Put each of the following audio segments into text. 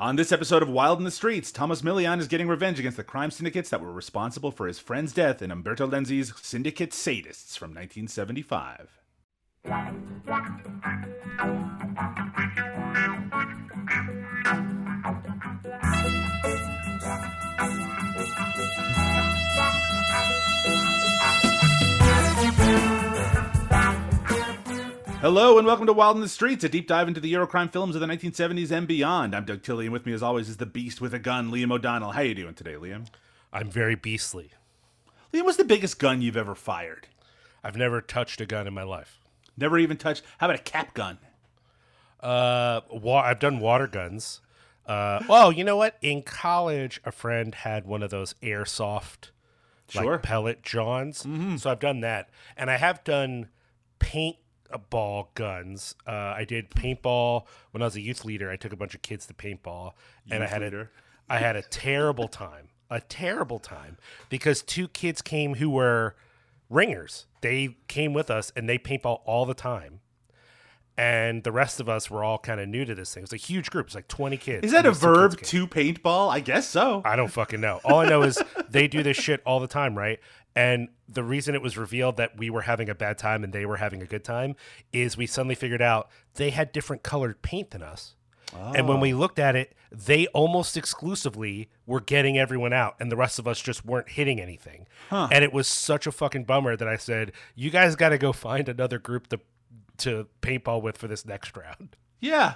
On this episode of Wild in the Streets, Tomas Milian is getting revenge against the crime syndicates that were responsible for his friend's death in Umberto Lenzi's Syndicate Sadists from 1975. Hello and welcome to Wild in the Streets, a deep dive into the Eurocrime films of the 1970s and beyond. I'm Doug Tilley, and with me, as always, is the beast with a gun, Liam O'Donnell. How are you doing today, Liam? I'm very beastly. Liam, what's the biggest gun you've ever fired? I've never touched a gun in my life. Never even touched. How about a cap gun? Uh, wa- I've done water guns. Uh, well, you know what? In college, a friend had one of those airsoft, Sure. like pellet johns. So I've done that, and I have done paint ball guns. Uh, I did paintball when I was a youth leader. I took a bunch of kids to paintball, and I had leader. a, I had a terrible time, a terrible time because two kids came who were ringers. They came with us and they paintball all the time. And the rest of us were all kind of new to this thing. It was a huge group. It's like 20 kids. Is that a Most of the verb to paintball? I guess so. I don't fucking know. All I know is they do this shit all the time, right? And the reason it was revealed that we were having a bad time and they were having a good time is we suddenly figured out they had different colored paint than us. And when we oh. looked at it, they almost exclusively were getting everyone out, and the rest of us just weren't hitting anything. And it was such a fucking bummer that I said, "You guys got to go find another group to to paintball with for this next round." Yeah.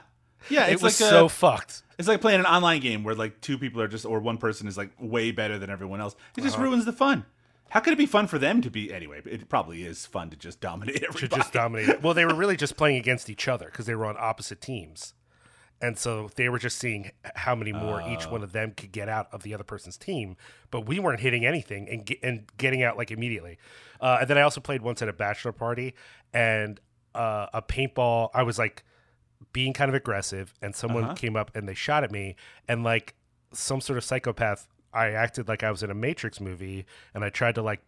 Yeah, It it's was like so a, fucked. it's like playing an online game where like two people are just or one person is like way better than everyone else. It just ruins the fun. How could it be fun for them to be anyway? It probably is fun to just dominate to everybody. just dominate. Well, they were really just playing against each other because they were on opposite teams, and so they were just seeing how many more each one of them could get out of the other person's team. But we weren't hitting anything and get, and getting out like immediately. Uh, and then I also played once at a bachelor party and uh, a paintball. I was like being kind of aggressive, and someone came up and they shot at me, and like some sort of psychopath. I acted like I was in a Matrix movie, and I tried to like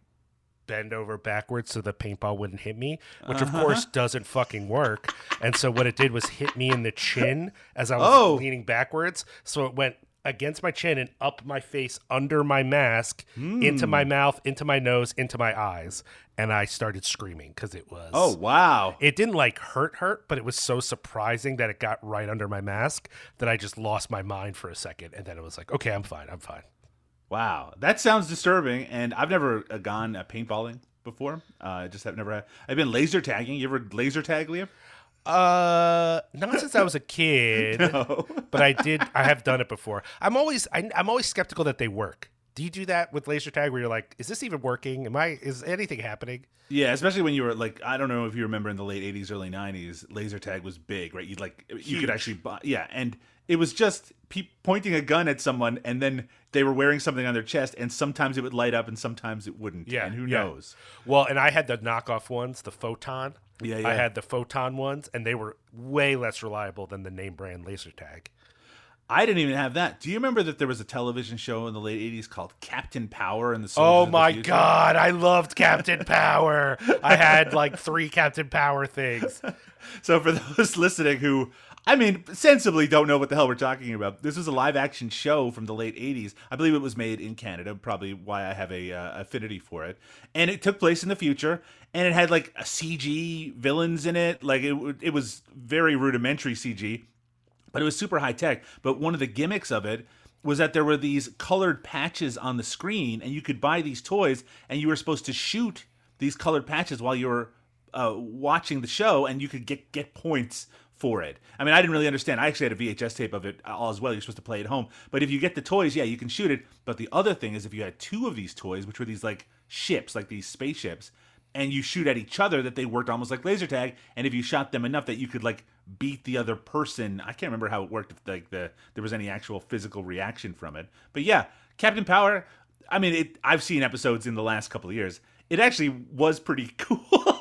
bend over backwards so the paintball wouldn't hit me, which of course doesn't fucking work. And so what it did was hit me in the chin as I was Oh. leaning backwards. So it went against my chin and up my face under my mask, into my mouth, into my nose, into my eyes. And I started screaming because it was Oh wow. it didn't like hurt hurt, but it was so surprising that it got right under my mask that I just lost my mind for a second. And then it was like, okay, I'm fine, I'm fine. Wow, that sounds disturbing. And I've never uh, gone uh, paintballing before. Uh, I just have never. Had, I've been laser tagging. You ever laser tag, Liam? Uh, not since I was a kid. No. but I did. I have done it before. I'm always. I, I'm always skeptical that they work. Do you do that with laser tag where you're like, is this even working? Am I? Is anything happening? Yeah, especially when you were like, I don't know if you remember in the late '80s, early '90s, laser tag was big, right? You'd like, you could actually buy, yeah, and it was just pe- pointing a gun at someone, and then they were wearing something on their chest, and sometimes it would light up, and sometimes it wouldn't. Yeah, and who yeah. knows? Well, and I had the knockoff ones, the photon. Yeah, I had the photon ones, and they were way less reliable than the name brand laser tag. I didn't even have that. Do you remember that there was a television show in the late '80s called Captain Power and the Soldiers Oh of the my god, I loved Captain Power. I had like three Captain Power things. So for those listening who I mean sensibly don't know what the hell we're talking about, this was a live action show from the late 80s. I believe it was made in Canada, probably why I have a uh, affinity for it. And it took place in the future and it had like a CG villains in it. Like it it was very rudimentary CG, but it was super high tech. But one of the gimmicks of it was that there were these colored patches on the screen and you could buy these toys and you were supposed to shoot these colored patches while you were uh, watching the show and you could get get points for it. I mean, I didn't really understand. I actually had a VHS tape of it all as well. You're supposed to play at home. But if you get the toys, yeah, you can shoot it. But the other thing is if you had two of these toys, which were these like ships, like these spaceships, and you shoot at each other, that they worked almost like laser tag. And if you shot them enough that you could like beat the other person, I can't remember how it worked. If like the there was any actual physical reaction from it. But yeah, Captain Power. I mean, it, I've seen episodes in the last couple of years. It actually was pretty cool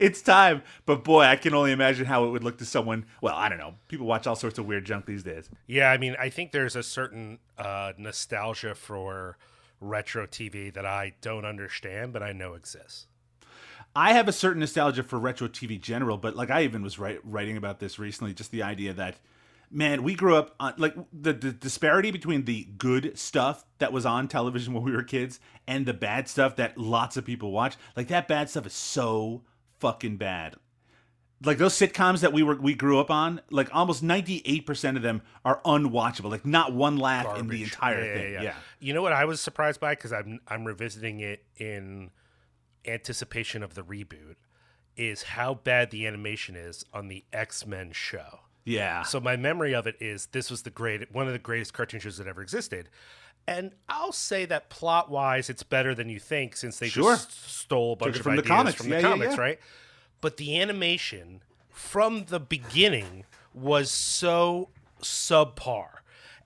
its time. But boy, I can only imagine how it would look to someone. Well, I don't know. People watch all sorts of weird junk these days. Yeah, I mean, I think there's a certain uh, nostalgia for retro TV that I don't understand, but I know exists. I have a certain nostalgia for retro TV general, but like I even was write, writing about this recently, just the idea that man, we grew up on like the, the disparity between the good stuff that was on television when we were kids and the bad stuff that lots of people watch. Like that bad stuff is so fucking bad. Like those sitcoms that we were we grew up on, like almost ninety eight percent of them are unwatchable. Like not one laugh in the entire Yeah, thing. yeah, Yeah, You know what I was surprised by because I'm I'm revisiting it in anticipation of the reboot is how bad the animation is on the X Men show. Yeah. So my memory of it is this was the great one of the greatest cartoon shows that ever existed. And I'll say that plot wise, it's better than you think since they Sure. just stole a bunch of from the comics. from Yeah, the yeah, comics, yeah. right? But the animation from the beginning was so subpar.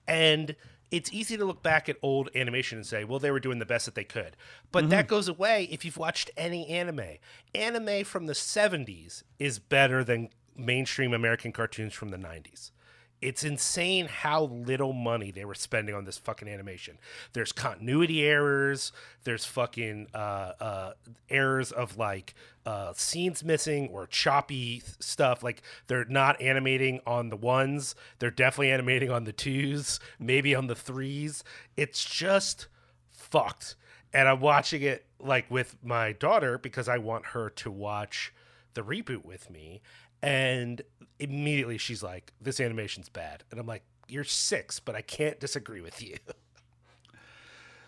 And it's easy to look back at old animation and say, well, they were doing the best that they could. But Mm-hmm. that goes away if you've watched any anime. Anime from the 70s is better than mainstream American cartoons from the 90s. It's insane how little money they were spending on this fucking animation. There's continuity errors. There's fucking uh, uh, errors of like uh, scenes missing or choppy stuff. Like they're not animating on the ones. They're definitely animating on the twos, maybe on the threes. It's just fucked. And I'm watching it like with my daughter because I want her to watch the reboot with me. And immediately she's like, This animation's bad. And I'm like, You're six, but I can't disagree with you.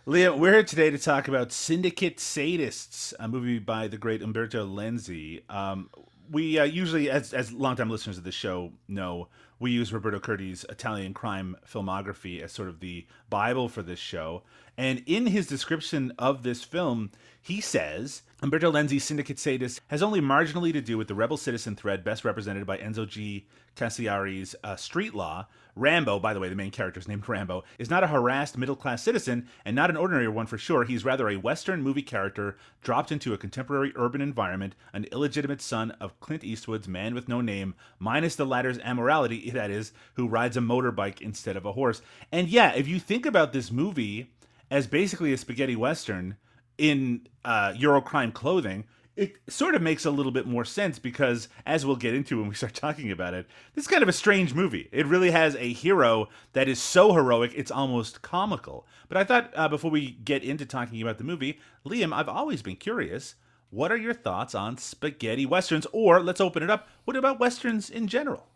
Liam, we're here today to talk about Syndicate Sadists, a movie by the great Umberto Lenzi. Um, we uh, usually, as, as longtime listeners of the show know, we use Roberto Curti's Italian crime filmography as sort of the Bible for this show. And in his description of this film, he says Umberto Lenzi's Syndicate Sadist has only marginally to do with the rebel citizen thread best represented by Enzo G. Castellari's uh, Street Law. Rambo, by the way, the main character is named Rambo, is not a harassed middle class citizen and not an ordinary one for sure. He's rather a Western movie character dropped into a contemporary urban environment, an illegitimate son of Clint Eastwood's Man with No Name, minus the latter's amorality, that is, who rides a motorbike instead of a horse. And yeah, if you think about this movie as basically a spaghetti western in uh, Eurocrime clothing, it sort of makes a little bit more sense because, as we'll get into when we start talking about it, this is kind of a strange movie. It really has a hero that is so heroic, it's almost comical. But I thought uh, before we get into talking about the movie, Liam, I've always been curious. What are your thoughts on spaghetti westerns? Or let's open it up. What about westerns in general?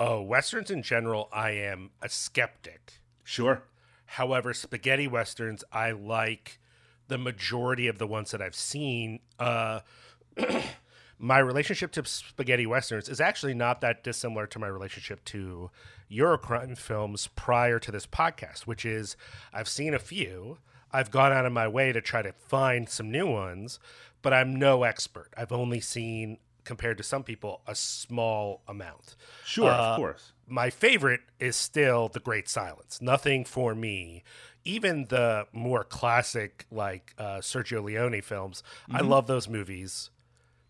Oh, Westerns in general, I am a skeptic. Sure. However, spaghetti westerns, I like the majority of the ones that I've seen. Uh, my relationship to spaghetti westerns is actually not that dissimilar to my relationship to Eurocrime films prior to this podcast, which is I've seen a few. I've gone out of my way to try to find some new ones, but I'm no expert. I've only seen, compared to some people, a small amount. Sure, Uh, of course. my favorite is still The Great Silence. Nothing for me. Even the more classic, like uh, Sergio Leone films, I Mm-hmm. love those movies.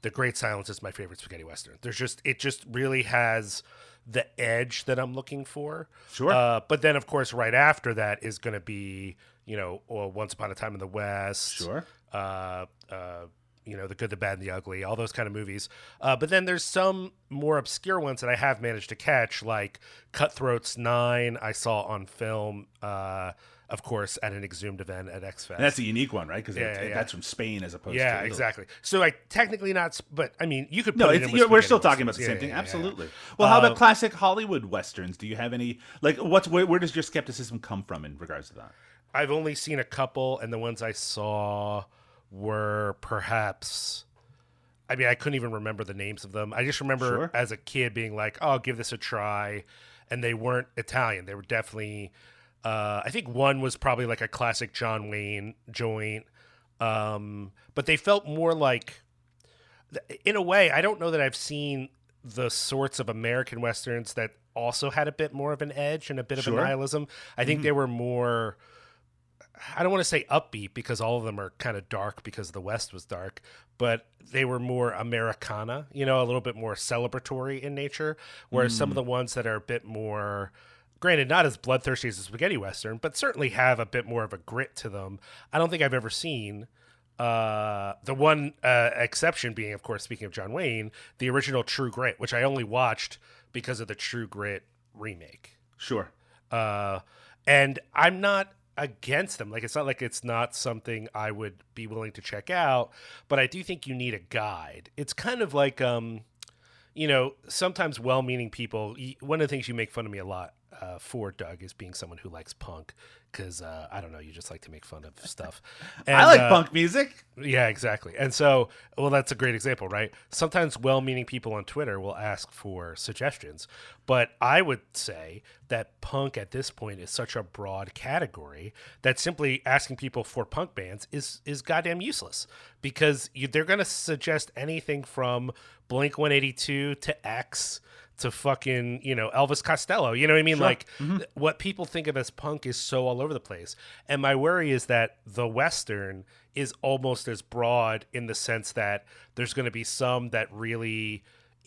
The Great Silence is my favorite spaghetti western. There's just it just really has the edge that I'm looking for. Sure. Uh, but then, of course, right after that is going to be you know well, Once Upon a Time in the West. Sure. Uh, uh, you know, The Good, the Bad, and the Ugly, all those kind of movies. Uh, but then there's some more obscure ones that I have managed to catch, like Cutthroats 9, I saw on film, uh, of course, at an Exhumed event at X Fest. That's a unique one, right? Because Yeah, yeah. that's from Spain as opposed to yeah, exactly. So like, technically not, but I mean, you could put No, it it's, in with we're still talking about the same Yeah, thing. yeah, yeah. Absolutely. Well, how Um, about classic Hollywood westerns? Do you have any like what's where, where does your skepticism come from in regards to that? I've only seen a couple, and the ones I saw were perhaps. I mean, I couldn't even remember the names of them. I just remember Sure. as a kid being like, "Oh, I'll give this a try," and they weren't Italian. They were definitely. Uh, I think one was probably like a classic John Wayne joint, um, but they felt more like. In a way, I don't know that I've seen the sorts of American westerns that also had a bit more of an edge and a bit of Sure. a nihilism. I think they were more. I don't want to say upbeat because all of them are kind of dark because the West was dark, but they were more Americana, you know, a little bit more celebratory in nature. Whereas some of the ones that are a bit more, granted, not as bloodthirsty as a spaghetti western, but certainly have a bit more of a grit to them. I don't think I've ever seen. Uh, the one uh, exception being, of course, speaking of John Wayne, the original True Grit, which I only watched because of the True Grit remake. Sure. Uh, and I'm not against them. Like it's not like it's not something I would be willing to check out, but I do think you need a guide. It's kind of like um you know, sometimes well-meaning people. One of the things you make fun of me a lot uh, for Doug as being someone who likes punk because uh, I don't know, you just like to make fun of stuff. And, I like uh, punk music. Yeah, exactly. And so, well, that's a great example, right? Sometimes well-meaning people on Twitter will ask for suggestions, but I would say that punk at this point is such a broad category that simply asking people for punk bands is is goddamn useless because you, they're going to suggest anything from Blink 182 to X to fucking, you know, Elvis Costello. You know what I mean? Sure. Like mm-hmm. what people think of as punk is so all over the place. And my worry is that the Western is almost as broad in the sense that there's going to be some that really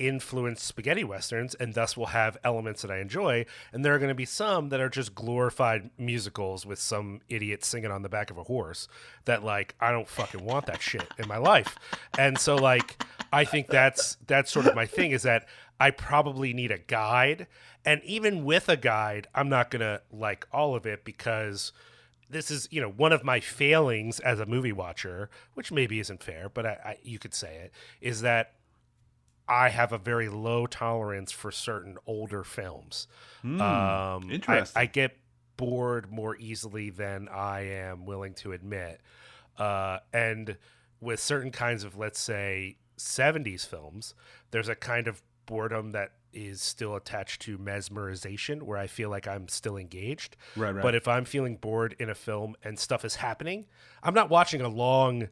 influence spaghetti westerns and thus will have elements that I enjoy. And there are going to be some that are just glorified musicals with some idiot singing on the back of a horse that like I don't fucking want that shit in my life. And so like I think that's that's sort of my thing is that I probably need a guide. And even with a guide, I'm not going to like all of it because this is you know one of my failings as a movie watcher which maybe isn't fair but I, I, you could say it is that I have a very low tolerance for certain older films. Mm, um, interesting. I, I, get bored more easily than I am willing to admit. Uh, and with certain kinds of, let's say, 70s films, there's a kind of boredom that is still attached to mesmerization where I feel like I'm still engaged. Right, right. But if I'm feeling bored in a film and stuff is happening, I'm not watching a long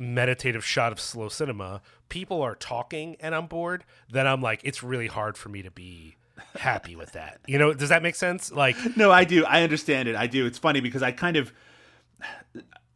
meditative shot of slow cinema, people are talking and I'm bored, then I'm like, it's really hard for me to be happy with that. You know, does that make sense? Like, no, I do. I understand it. I do. It's funny because I kind of,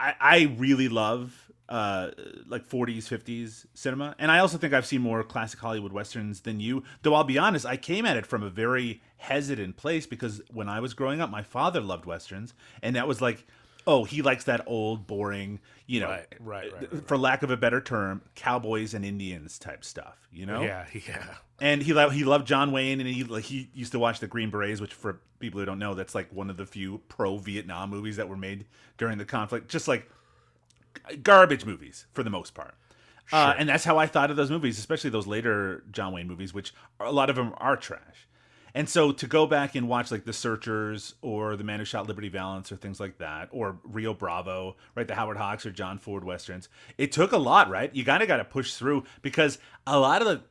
I, I really love uh like 40s 50s cinema and i also think i've seen more classic hollywood westerns than you though i'll be honest i came at it from a very hesitant place because when i was growing up my father loved westerns and that was like oh, he likes that old, boring, you know, right, right, right, right, for lack of a better term, cowboys and Indians type stuff. You know? Yeah, yeah. And he loved he loved John Wayne, and he like he used to watch the Green Berets, which for people who don't know, that's like one of the few pro Vietnam movies that were made during the conflict. Just like garbage movies for the most part. Uh, sure. Uh, and that's how I thought of those movies, especially those later John Wayne movies, which a lot of them are trash. And so to go back and watch like The Searchers or The Man Who Shot Liberty Valance or things like that, or Rio Bravo, right? The Howard Hawks or John Ford westerns. It took a lot, right? You kind of got to push through because a lot of the,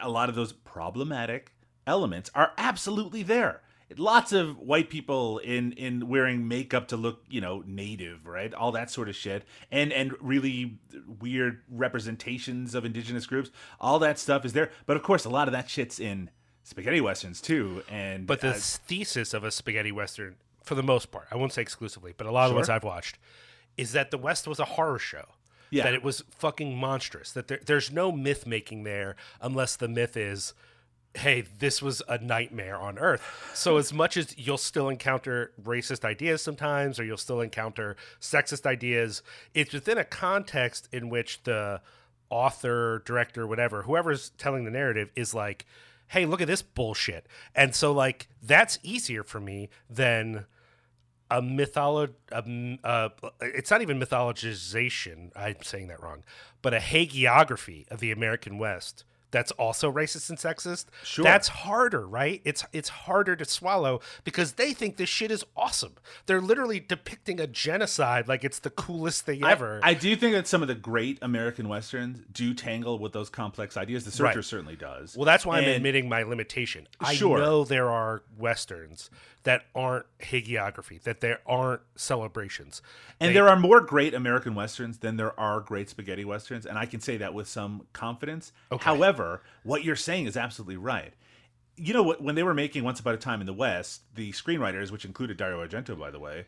a lot of those problematic elements are absolutely there. Lots of white people in in wearing makeup to look, you know, native, right? All that sort of shit, and and really weird representations of indigenous groups. All that stuff is there, but of course, a lot of that shit's in spaghetti westerns too. And but the thesis of a spaghetti western, for the most part, I won't say exclusively, but a lot of the ones I've watched, is that the West was a horror show. Yeah. That it was fucking monstrous. That there, there's no myth making there unless the myth is, hey, this was a nightmare on Earth. So as much as you'll still encounter racist ideas sometimes, or you'll still encounter sexist ideas, it's within a context in which the author, director, whatever, whoever's telling the narrative is like, hey, look at this bullshit. And so like that's easier for me than a mythology. Uh, it's not even mythologization. I'm saying that wrong, but a hagiography of the American West that's also racist and sexist. Sure. That's harder, right? It's it's harder to swallow because they think this shit is awesome. They're literally depicting a genocide like it's the coolest thing I, ever. I do think that some of the great American westerns do tangle with those complex ideas. The Searcher right. certainly does. Well, that's why and, I'm admitting my limitation. Sure. I know there are westerns that aren't hagiography, that there aren't celebrations. And they, there are more great American westerns than there are great spaghetti westerns, and I can say that with some confidence. Okay. However, what you're saying is absolutely right. You know? When they were making Once Upon a Time in the West, the screenwriters, which included Dario Argento, by the way,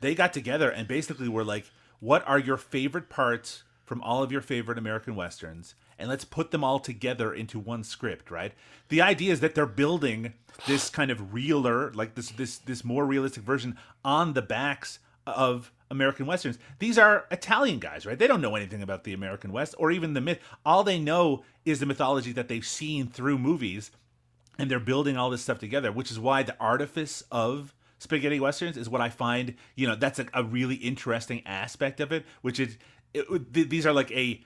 they got together and basically were like, "What are your favorite parts from all of your favorite American westerns?" and let's put them all together into one script, right? The idea is that they're building this kind of realer, like this this this more realistic version on the backs of American westerns. These are Italian guys, right? They don't know anything about the American West or even the myth. All they know is the mythology that they've seen through movies. and they're building all this stuff together, which is why the artifice of spaghetti westerns is what I find. You know, that's a, a really interesting aspect of it, which is it, these are like a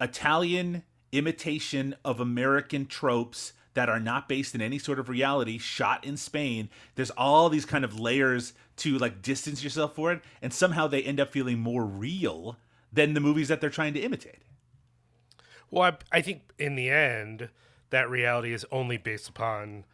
Italian imitation of American tropes that are not based in any sort of reality shot in Spain. There's all these kind of layers to like distance yourself for it and somehow they end up feeling more real than the movies that they're trying to imitate. Well, I, I think in the end that reality is only based upon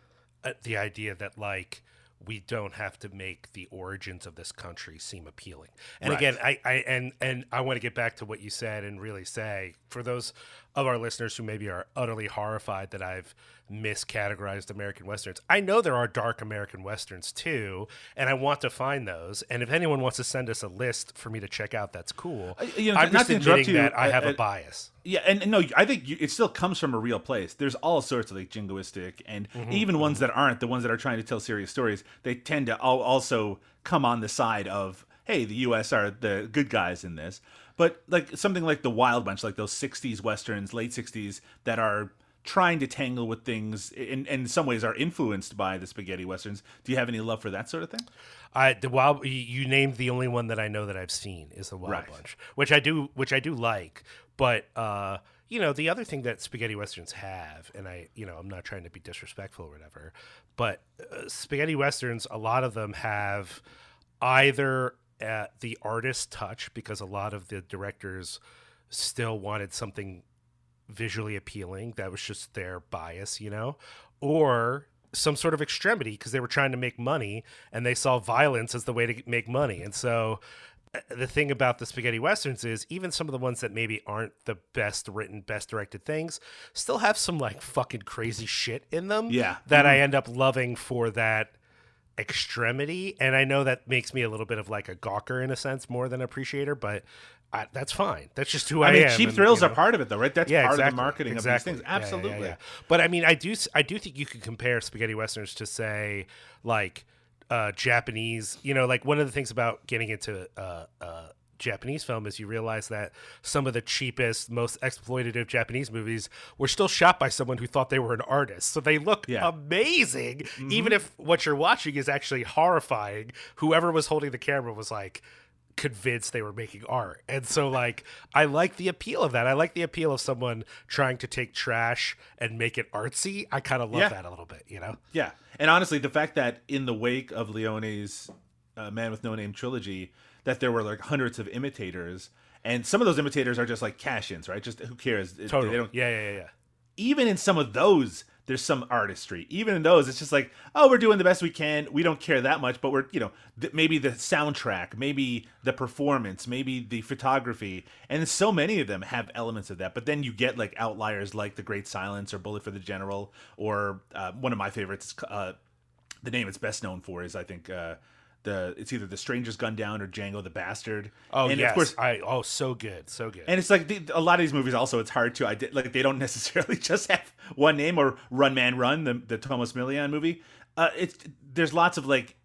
uh, the idea that like we don't have to make the origins of this country seem appealing. And right. again, I, I and and I want to get back to what you said and really say for those of our listeners who maybe are utterly horrified that I've miscategorized American westerns. I know there are dark American westerns too, and I want to find those. And if anyone wants to send us a list for me to check out, that's cool. Uh, you know, I'm just admitting you, that I have a bias. Yeah, and, and no, I think you, it still comes from a real place. There's all sorts of like jingoistic, and mm-hmm, even mm-hmm. ones that aren't the ones that are trying to tell serious stories. They tend to also come on the side of hey, the U.S. are the good guys in this. But like something like the Wild Bunch, like those '60s westerns, late '60s, that are trying to tangle with things in, in some ways are influenced by the spaghetti westerns. Do you have any love for that sort of thing? I the wild you named the only one that I know that I've seen is the Wild right. Bunch, which I do which I do like, but uh you know the other thing that spaghetti westerns have and i you know i'm not trying to be disrespectful or whatever but uh, spaghetti westerns a lot of them have either uh, the artist touch because a lot of the directors still wanted something visually appealing. That was just their bias, you know, or some sort of extremity because they were trying to make money and they saw violence as the way to make money. And so uh, the thing about the spaghetti westerns is even some of the ones that maybe aren't the best written, best directed things still have some like fucking crazy shit in them. Yeah. That mm-hmm. I end up loving for that extremity. And I know that makes me a little bit of like a gawker in a sense more than appreciator, but I, that's fine. That's just who I, I mean, am. Cheap and, thrills you know, are part of it, though, right? That's yeah, part exactly, of the marketing exactly. of these things. Absolutely. Yeah, yeah, but I mean, I do, I do think you could compare spaghetti westerns to say, like, uh, Japanese. You know, like one of the things about getting into uh, uh, Japanese film is you realize that some of the cheapest, most exploitative Japanese movies were still shot by someone who thought they were an artist. So they look yeah. amazing, mm-hmm. even if what you're watching is actually horrifying. Whoever was holding the camera was like convinced they were making art. And so like I like the appeal of that. I like the appeal of someone trying to take trash and make it artsy. I kind of love yeah. that a little bit, you know. Yeah. And honestly, the fact that in the wake of Leone's uh, Man with No Name trilogy that there were like hundreds of imitators and some of those imitators are just like cash-ins, right? Just who cares? Totally. They don't, yeah, yeah, yeah. Even in some of those, there's some artistry. Even in those, it's just like, oh, we're doing the best we can. We don't care that much, but we're, you know, th- maybe the soundtrack, maybe the performance, maybe the photography, and so many of them have elements of that. But then you get like outliers like The Great Silence or Bullet for the General, or uh, one of my favorites. Uh, the name it's best known for is I think uh, the it's either the Stranger's Gun Down or Django the Bastard. Oh and yes, of course, I oh so good, so good. And it's like the, a lot of these movies also it's hard to I did, like they don't necessarily just have one name or Run Man Run the the Tomas Milian movie. Uh, it's there's lots of like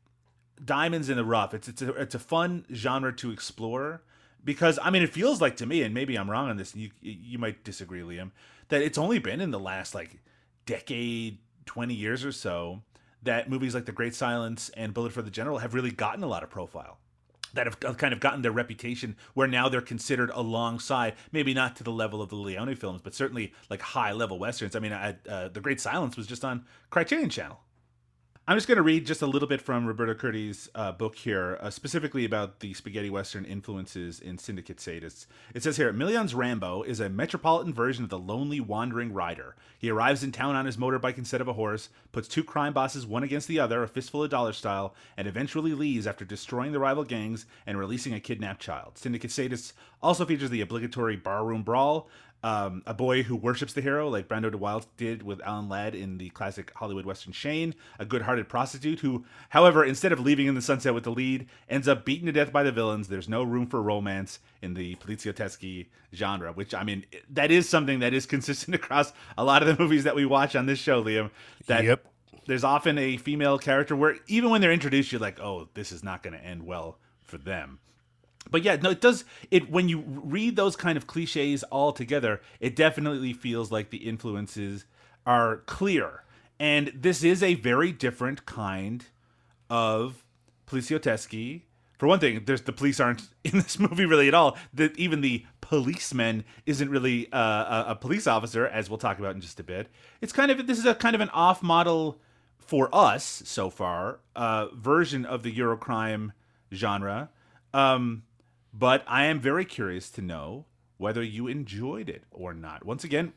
diamonds in the rough. It's it's a, it's a fun genre to explore because I mean it feels like to me and maybe I'm wrong on this. you you might disagree, Liam, that it's only been in the last like decade, twenty years or so that movies like The Great Silence and Bullet for the General have really gotten a lot of profile that have kind of gotten their reputation where now they're considered alongside maybe not to the level of the leone films but certainly like high level westerns. I mean I, uh, the great silence was just on criterion channel I'm just going to read just a little bit from Roberto Curti's uh, book here, uh, specifically about the spaghetti western influences in Syndicate Sadists. It says here Milian's Rambo is a metropolitan version of the lonely wandering rider. He arrives in town on his motorbike instead of a horse, puts two crime bosses one against the other, a fistful of dollar style, and eventually leaves after destroying the rival gangs and releasing a kidnapped child. Syndicate Sadists also features the obligatory barroom brawl, um, a boy who worships the hero, like Brandon de Wilde did with Alan Ladd in the classic Hollywood Western Shane, a good hearted prostitute who, however, instead of leaving in the sunset with the lead, ends up beaten to death by the villains. There's no room for romance in the Poliziotteschi genre, which, I mean, that is something that is consistent across a lot of the movies that we watch on this show, Liam. That yep. There's often a female character where even when they're introduced, you're like, oh, this is not going to end well for them but yeah, no, it does. It when you read those kind of cliches all together, it definitely feels like the influences are clear. And this is a very different kind of poliziotteschi. For one thing, there's the police aren't in this movie really at all. That even the policeman isn't really uh, a, a police officer, as we'll talk about in just a bit. It's kind of this is a kind of an off-model for us so far uh, version of the Eurocrime genre. Um, but I am very curious to know whether you enjoyed it or not. Once again,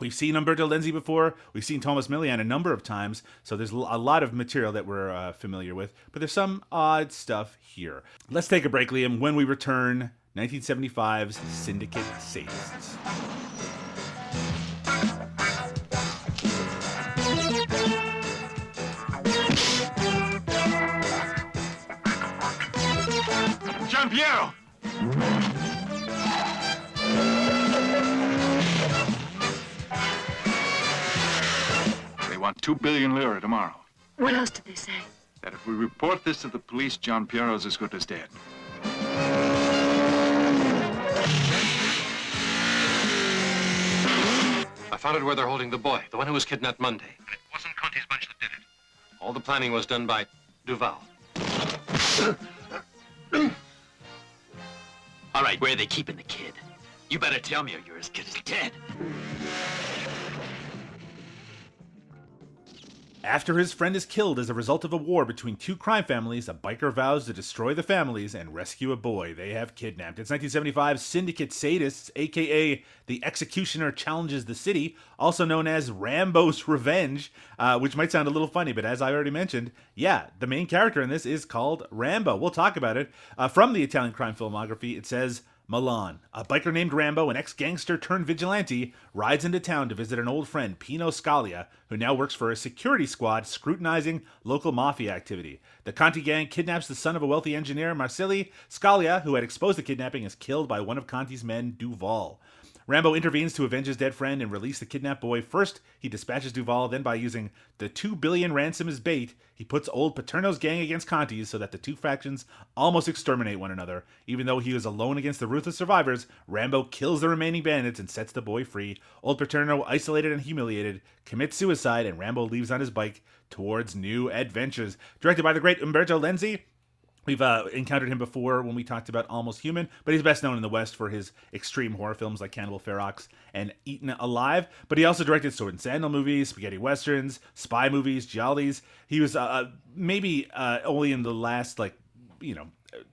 We've seen Umberto Lenzi before. We've seen Tomas Milian a number of times, so there's a lot of material that we're uh, familiar with. But there's some odd stuff here. Let's take a break, Liam. When we return, 1975's Syndicate Sadists. Giampiero! They want two billion lira tomorrow. What else did they say? That if we report this to the police, Giampiero's as good as dead. I found it where they're holding the boy, the one who was kidnapped Monday. And it wasn't Conti's bunch that did it. All the planning was done by Duval. All right, where are they keeping the kid? You better tell me or you're as good as dead. After his friend is killed as a result of a war between two crime families, a biker vows to destroy the families and rescue a boy they have kidnapped. It's 1975 Syndicate Sadists, aka The Executioner Challenges the City, also known as Rambo's Revenge, uh, which might sound a little funny, but as I already mentioned, yeah, the main character in this is called Rambo. We'll talk about it. Uh, from the Italian crime filmography, it says. Milan. A biker named Rambo, an ex gangster turned vigilante, rides into town to visit an old friend, Pino Scalia, who now works for a security squad scrutinizing local mafia activity. The Conti gang kidnaps the son of a wealthy engineer, Marsili. Scalia, who had exposed the kidnapping, is killed by one of Conti's men, Duval. Rambo intervenes to avenge his dead friend and release the kidnapped boy. First, he dispatches Duval, then, by using the two billion ransom as bait, he puts old Paterno's gang against Conti's so that the two factions almost exterminate one another. Even though he is alone against the ruthless survivors, Rambo kills the remaining bandits and sets the boy free. Old Paterno, isolated and humiliated, commits suicide, and Rambo leaves on his bike towards new adventures. Directed by the great Umberto Lenzi, We've uh, encountered him before when we talked about Almost Human, but he's best known in the West for his extreme horror films like Cannibal Ferox and Eaten Alive. But he also directed sword and sandal movies, spaghetti westerns, spy movies, giallis. He was uh, maybe uh, only in the last like you know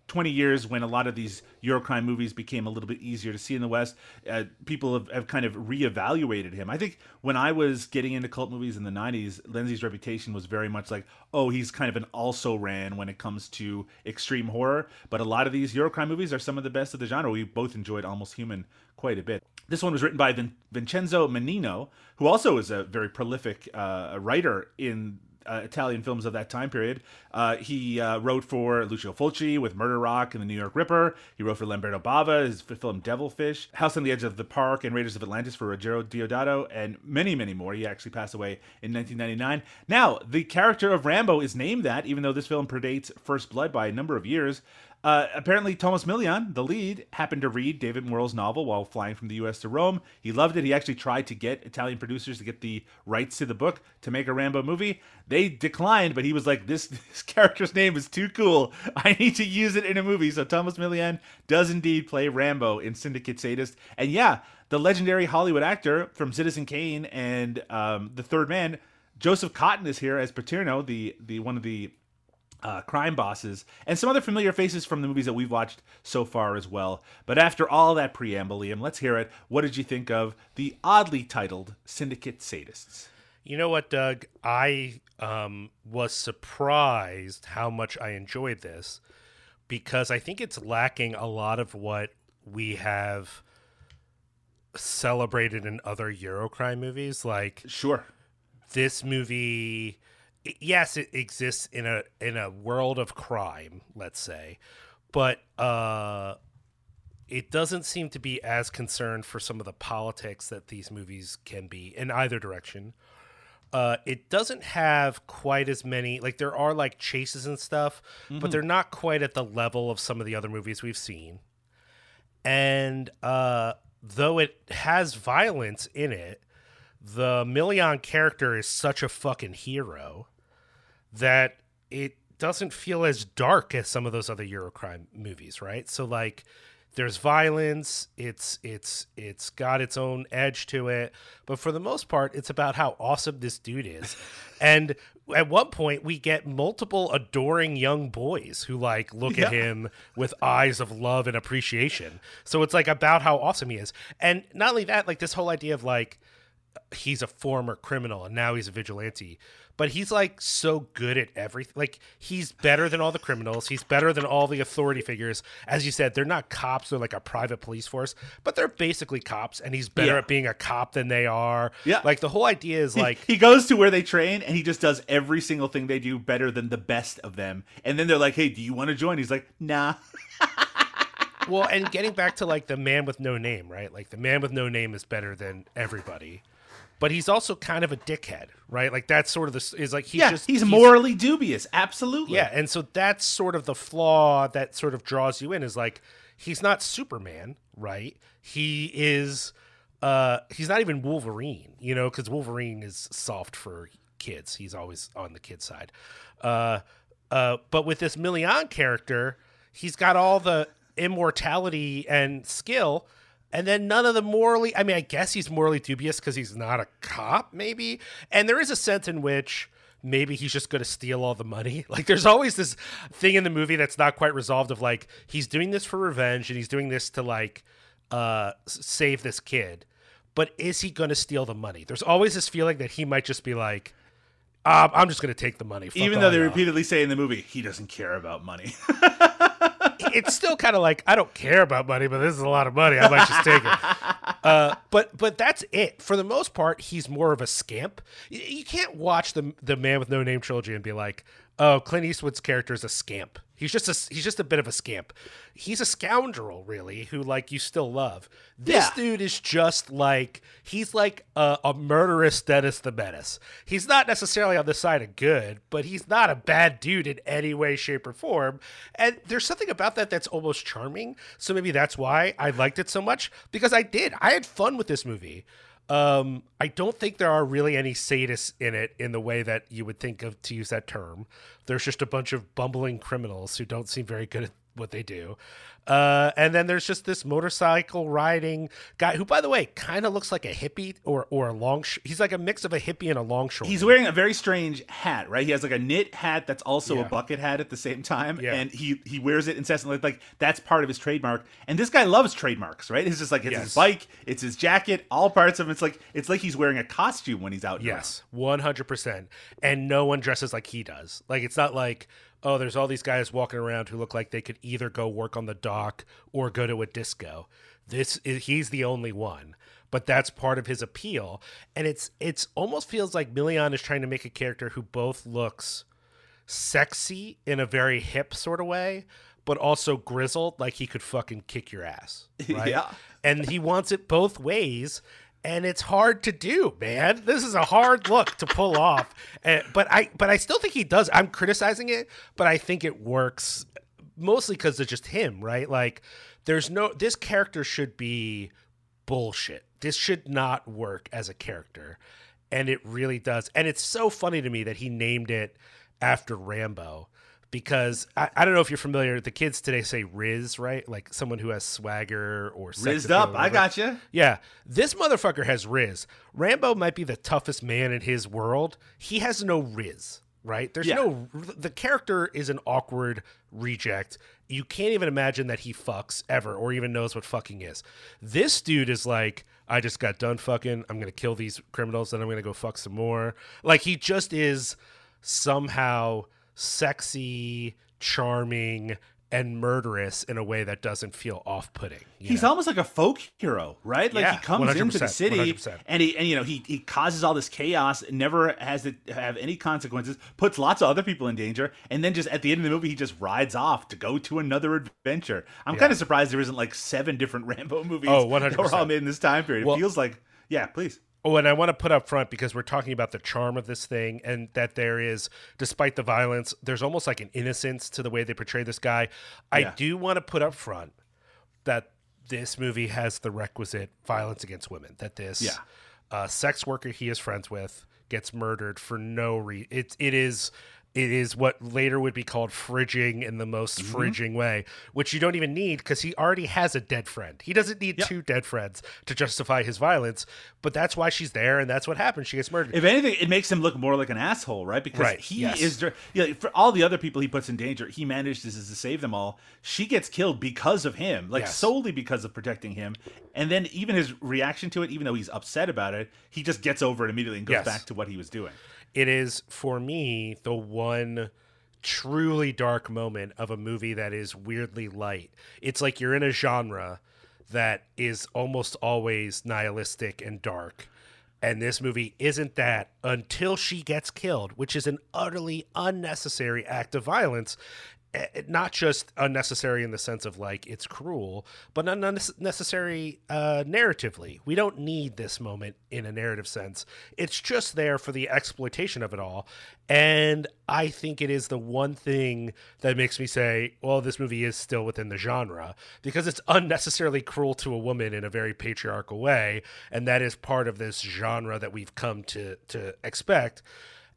20 years when a lot of these Eurocrime movies became a little bit easier to see in the West, uh, people have, have kind of reevaluated him. I think when I was getting into cult movies in the 90s, Lenzi's reputation was very much like, oh, he's kind of an also ran when it comes to extreme horror. But a lot of these Eurocrime movies are some of the best of the genre. We both enjoyed Almost Human quite a bit. This one was written by Vin- Vincenzo Mannino, who also is a very prolific uh, writer in uh, Italian films of that time period. Uh, he uh, wrote for Lucio Fulci with Murder Rock and The New York Ripper. He wrote for Lamberto Bava, his film Devilfish, House on the Edge of the Park, and Raiders of Atlantis for Ruggero Deodato, and many, many more. He actually passed away in 1999. Now, the character of Rambo is named that, even though this film predates First Blood by a number of years. Uh, apparently, Tomas Milian, the lead, happened to read David Morrell's novel while flying from the U.S. to Rome. He loved it. He actually tried to get Italian producers to get the rights to the book to make a Rambo movie. They declined, but he was like, "This, this character's name is too cool. I need to use it in a movie." So Tomas Milian does indeed play Rambo in Syndicate Sadist, and yeah, the legendary Hollywood actor from Citizen Kane and um, The Third Man, Joseph Cotton, is here as Paterno, the the one of the uh, crime bosses, and some other familiar faces from the movies that we've watched so far as well. But after all that preamble, Liam, let's hear it. What did you think of the oddly titled Syndicate Sadists? You know what, Doug? I um, was surprised how much I enjoyed this because I think it's lacking a lot of what we have celebrated in other Eurocrime movies. Like, Sure. this movie yes it exists in a in a world of crime let's say but uh it doesn't seem to be as concerned for some of the politics that these movies can be in either direction. Uh it doesn't have quite as many like there are like chases and stuff but they're not quite at the level of some of the other movies we've seen. And uh though it has violence in it the Milian character is such a fucking hero that it doesn't feel as dark as some of those other Eurocrime movies, right? So like there's violence, it's it's it's got its own edge to it, but for the most part it's about how awesome this dude is. and at one point we get multiple adoring young boys who like look at him with eyes of love and appreciation. So it's like about how awesome he is. And not only that, like this whole idea of like he's a former criminal and now he's a vigilante but he's like so good at everything like he's better than all the criminals he's better than all the authority figures as you said they're not cops they're like a private police force but they're basically cops and he's better Yeah. at being a cop than they are Yeah. like the whole idea is like he goes to where they train and he just does every single thing they do better than the best of them. And then they're like, "Hey, do you want to join?" He's like, "Nah." well and getting back to like the man with no name right like the man with no name is better than everybody but he's also kind of a dickhead right like that's sort of the is like he's yeah, just he's, morally dubious. Absolutely. Yeah, and so that's sort of the flaw that sort of draws you in is like he's not Superman, right? He is uh he's not even Wolverine, you know, cuz Wolverine is soft for kids. He's always on the kid side. Uh uh but with this Milian character, he's got all the immortality and skill and then none of the morally i mean i guess he's morally dubious because he's not a cop maybe. And there is a sense in which maybe he's just going to steal all the money. Like there's always this thing in the movie that's not quite resolved of like he's doing this for revenge and he's doing this to like uh save this kid. But is he going to steal the money? There's always this feeling that he might just be like uh, i'm just going to take the money. Fuck Even though they y'all." repeatedly say in the movie he doesn't care about money. it's still kind of like I don't care about money, but this is a lot of money. I might just take it. Uh, but but that's it. For the most part, he's more of a scamp. You can't watch the the Man with No Name trilogy and be like, oh, Clint Eastwood's character is a scamp. He's just a he's just a bit of a scamp. He's a scoundrel, really, who like you still love. This Yeah. dude is just like he's like a, a murderous Dennis the Menace. He's not necessarily on the side of good, but he's not a bad dude in any way, shape, or form. And there's something about that that's almost charming. So maybe that's why I liked it so much because I did. I had fun with this movie. Um, I don't think there are really any sadists in it in the way that you would think of to use that term. There's just a bunch of bumbling criminals who don't seem very good at what they do. Uh, and then there's just this motorcycle riding guy who, by the way, kind of looks like a hippie or or a long. Sh- he's like a mix of a hippie and a longshoreman. He's wearing a very strange hat, right? He has like a knit hat that's also Yeah. a bucket hat at the same time, Yeah. and he he wears it incessantly. Like that's part of his trademark. And this guy loves trademarks, right? It's just like it's Yes. his bike, it's his jacket, all parts of him. It's like it's like he's wearing a costume when he's out. Yes, one hundred percent. And no one dresses like he does. Like it's not like oh, there's all these guys walking around who look like they could either go work on the dock or go to a disco. This is he's the only one. But that's part of his appeal, and it's it's almost feels like Milian is trying to make a character who both looks sexy in a very hip sort of way, but also grizzled, like he could fucking kick your ass. Right? Yeah. And he wants it both ways. And it's hard to do, man. This is a hard look to pull off. Uh, but I, but I still think he does. I'm criticizing it, but I think it works mostly because it's just him, right? Like, there's no. This character should be bullshit. This should not work as a character. And it really does. And it's so funny to me that he named it after Rambo because I, I don't know if you're familiar. The kids today say Riz, right? Like someone who has swagger or Rizzed up. or I whatever. gotcha. Yeah, this motherfucker has Riz. Rambo might be the toughest man in his world. He has no Riz, right? There's Yeah. no. The character is an awkward reject. You can't even imagine that he fucks ever or even knows what fucking is. This dude is like, I just got done fucking. I'm gonna kill these criminals, then I'm gonna go fuck some more. Like he just is somehow sexy, charming, and murderous in a way that doesn't feel off-putting. you He's know? almost like a folk hero, right? Like Yeah, he comes into the city 100%. and he and you know he he causes all this chaos, never has it have any consequences, puts lots of other people in danger, and then just at the end of the movie he just rides off to go to another adventure. I'm kind of surprised there isn't like seven different Rambo movies Oh, that were all 100%. made in this time period. Well- it feels like yeah, please. Oh, and I want to put up front because we're talking about the charm of this thing and that there is, despite the violence, there's almost like an innocence to the way they portray this guy. I Yeah. do want to put up front that this movie has the requisite violence against women. That this Yeah. a sex worker he is friends with gets murdered for no reason. It it is it is what later would be called fridging in the most Mm-hmm. fridging way, which you don't even need because he already has a dead friend. He doesn't need two dead friends to justify his violence, but that's why she's there and that's what happens. She gets murdered. If anything, it makes him look more like an asshole, right? Because Right, he yes. is, yeah, for all the other people he puts in danger, he manages to save them all. She gets killed because of him, like Yes. solely because of protecting him. And then even his reaction to it, even though he's upset about it, he just gets over it immediately and goes Yes. back to what he was doing. It is for me the one truly dark moment of a movie that is weirdly light. It's like you're in a genre that is almost always nihilistic and dark. And this movie isn't that until she gets killed, which is an utterly unnecessary act of violence. Eh, Not just unnecessary in the sense of like it's cruel, but unnecessary uh, narratively. We don't need this moment in a narrative sense. It's just there for the exploitation of it all. And I think it is the one thing that makes me say, well, this movie is still within the genre because it's unnecessarily cruel to a woman in a very patriarchal way. And that is part of this genre that we've come to, to expect.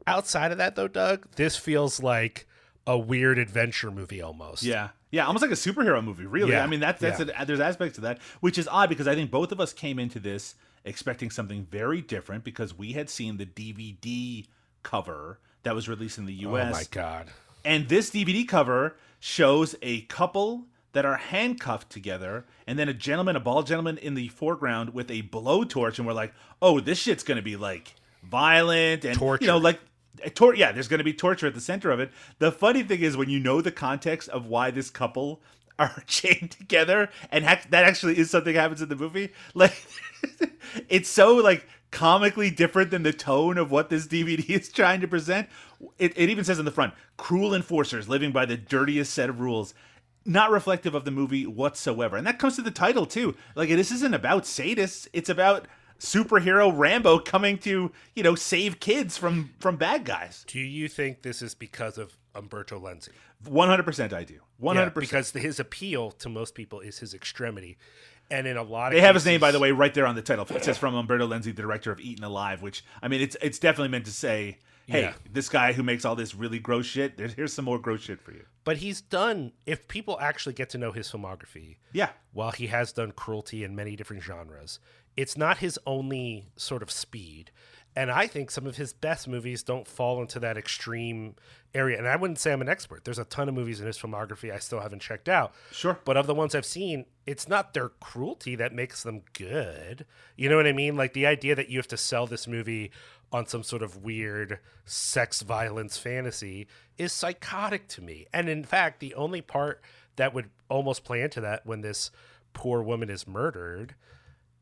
Outside of that, though, Doug, this feels like a weird adventure movie almost. Yeah. Yeah, almost like a superhero movie, really. Yeah, I mean, that, that's yeah. a, there's aspects of that, which is odd because I think both of us came into this expecting something very different because we had seen the DVD cover that was released in the US. Oh my God. And this DVD cover shows a couple that are handcuffed together, and then a gentleman, a bald gentleman in the foreground with a blowtorch, and we're like, oh, this shit's gonna be like violent and Torture. you know, like tor- yeah, there's gonna be torture at the center of it. The funny thing is when you know the context of why this couple are chained together, and heck, that actually is something happens in the movie. Like, it's so like comically different than the tone of what this DVD is trying to present. It, it even says in the front, "Cruel enforcers living by the dirtiest set of rules." Not reflective of the movie whatsoever, and that comes to the title too. Like, this isn't about sadists; it's about superhero Rambo coming to you know save kids from from bad guys. Do you think this is because of Umberto Lenzi? One hundred percent, I do. Hundred percent. because his appeal to most people is his extremity, and in a lot of They have his name, by the way, right there on the title. It says from Umberto Lenzi, the director of Eaten Alive, which I mean, it's it's definitely meant to say, hey, Yeah. this guy who makes all this really gross shit. There's here's some more gross shit for you. But he's done. If people actually get to know his filmography, Yeah, while he has done cruelty in many different genres, it's not his only sort of speed. And I think some of his best movies don't fall into that extreme area. And I wouldn't say I'm an expert. There's a ton of movies in his filmography I still haven't checked out. Sure. But of the ones I've seen, it's not their cruelty that makes them good. You know what I mean? Like the idea that you have to sell this movie on some sort of weird sex violence fantasy is psychotic to me. And in fact, the only part that would almost play into that when this poor woman is murdered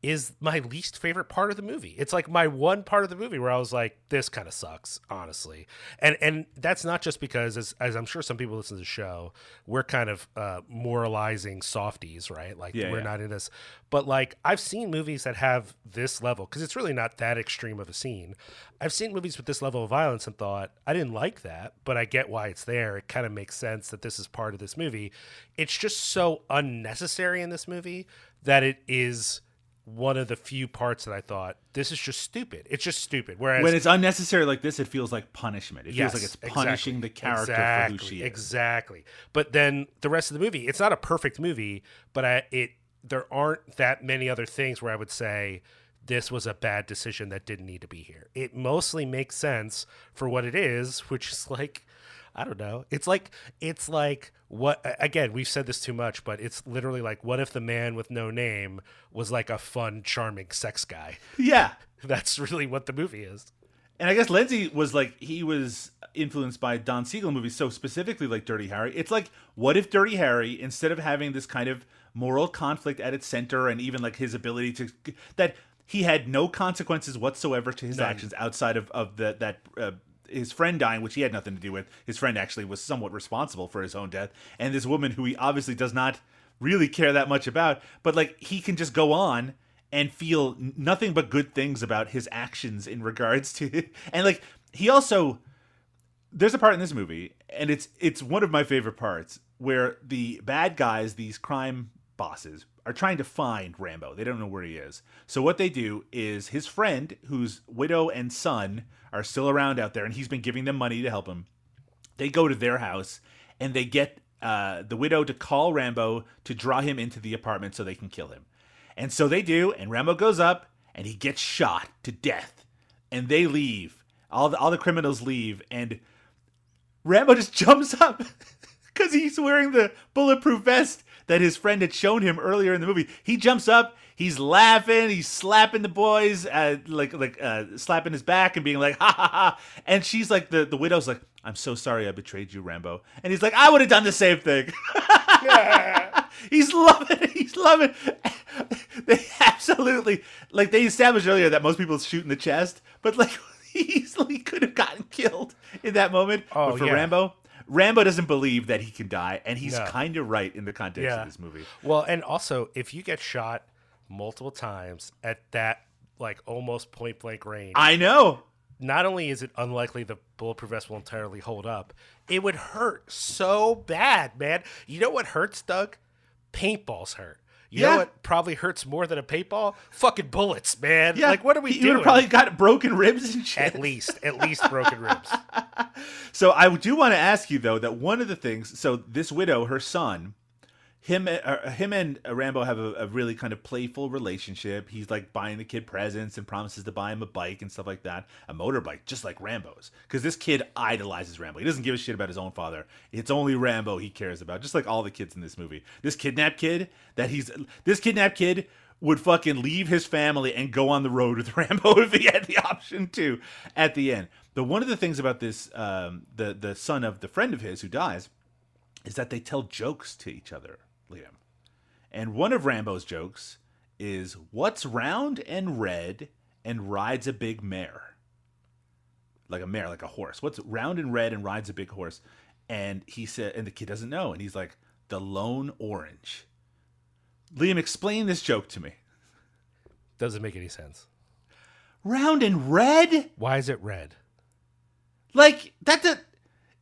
is my least favorite part of the movie. It's like my one part of the movie where I was like, this kind of sucks, honestly. And and that's not just because as as I'm sure some people listen to the show, we're kind of uh moralizing softies, right? Like Yeah, we're yeah. not in this. But like I've seen movies that have this level because it's really not that extreme of a scene. I've seen movies with this level of violence and thought, I didn't like that, but I get why it's there. It kind of makes sense that this is part of this movie. It's just so unnecessary in this movie that it is one of the few parts that I thought this is just stupid. It's just stupid. Whereas when it's unnecessary like this, it feels like punishment. It Yes, feels like it's exactly. punishing the character exactly, for who she is. Exactly. But then the rest of the movie, it's not a perfect movie, but I, it there aren't that many other things where I would say this was a bad decision that didn't need to be here. It mostly makes sense for what it is, which is like I don't know. It's like it's like what again, we've said this too much, but it's literally like what if the man with no name was like a fun, charming sex guy? Yeah, That's really what the movie is. and I guess Lenzi was like he was influenced by Don Siegel movies, so specifically like Dirty Harry. It's like what if Dirty Harry, instead of having this kind of moral conflict at its center, and even like his ability to that he had no consequences whatsoever to his None. actions outside of of the, that. Uh, his friend dying, which he had nothing to do with. His friend actually was somewhat responsible for his own death, and this woman who he obviously does not really care that much about. But like he can just go on and feel nothing but good things about his actions in regards to and like he also there's a part in this movie and it's it's one of my favorite parts where the bad guys these crime bosses are trying to find Rambo. They don't know where he is. So what they do is his friend, whose widow and son are still around out there, and he's been giving them money to help him. They go to their house and they get uh, the widow to call Rambo to draw him into the apartment so they can kill him. And so they do, and Rambo goes up and he gets shot to death. And they leave. All the all the criminals leave, and Rambo just jumps up because he's wearing the bulletproof vest that his friend had shown him earlier in the movie. He jumps up, he's laughing, he's slapping the boys, uh, like like uh, slapping his back and being like ha ha ha. And she's like the the widow's like, I'm so sorry I betrayed you, Rambo. And he's like, I would have done the same thing. he's loving it. He's loving. It. They absolutely like they established earlier that most people shoot in the chest, but like he easily could have gotten killed in that moment. Oh, but for yeah. Rambo, Rambo doesn't believe that he can die, and he's No. kind of right in the context Yeah. of this movie. Well, and also if you get shot multiple times at that like almost point blank range, I know. not only is it unlikely the bulletproof vest will entirely hold up, it would hurt so bad, man. You know what hurts, Doug? Paintballs hurt. You Yeah. know what probably hurts more than a paintball? Fucking bullets, man. Yeah, Like what are we would doing? have probably got broken ribs and shit. at least, at least broken ribs. So I do want to ask you though that one of the things. So this widow, her son, him, uh, him and Rambo have a, a really kind of playful relationship. He's like buying the kid presents and promises to buy him a bike and stuff like that, a motorbike, just like Rambo's. Because this kid idolizes Rambo. He doesn't give a shit about his own father. It's only Rambo he cares about, just like all the kids in this movie. This kidnapped kid that he's this kidnapped kid would fucking leave his family and go on the road with Rambo if he had the option to at the end. But one of the things about this, um, the the son of the friend of his who dies, is that they tell jokes to each other, Liam. And one of Rambo's jokes is, "What's round and red and rides a big mare?" Like a mare, like a horse. What's round and red and rides a big horse? And he said, and the kid doesn't know, and he's like, "The lone orange." Liam, explain this joke to me. Doesn't make any sense. Round and red? Why is it red? Like that. The,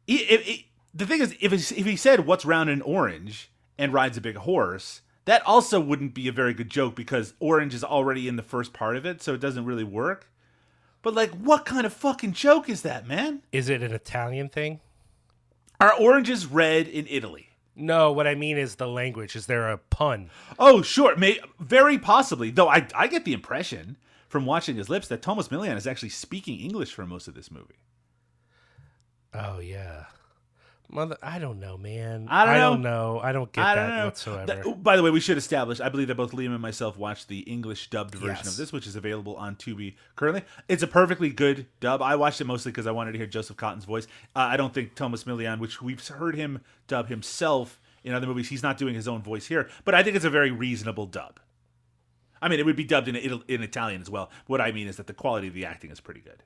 it, it, the thing is, if if he said what's round and orange and rides a big horse, that also wouldn't be a very good joke because orange is already in the first part of it, so it doesn't really work. But like, what kind of fucking joke is that, man? Is it an Italian thing? Are oranges red in Italy? No, what I mean is the language. Is there a pun? Oh, sure, may very possibly. Though I I get the impression from watching his lips that Tomas Milian is actually speaking English for most of this movie. Oh yeah. Mother, I don't know, man. I don't don't know. I don't get I that don't know. whatsoever. Th- by the way, we should establish. I believe that both Liam and myself watched the English dubbed version Yes. of this, which is available on Tubi currently. It's a perfectly good dub. I watched it mostly because I wanted to hear Joseph Cotton's voice. Uh, I don't think Tomas Milian, which we've heard him dub himself in other movies, he's not doing his own voice here. But I think it's a very reasonable dub. I mean, it would be dubbed in in Italian as well. What I mean is that the quality of the acting is pretty good.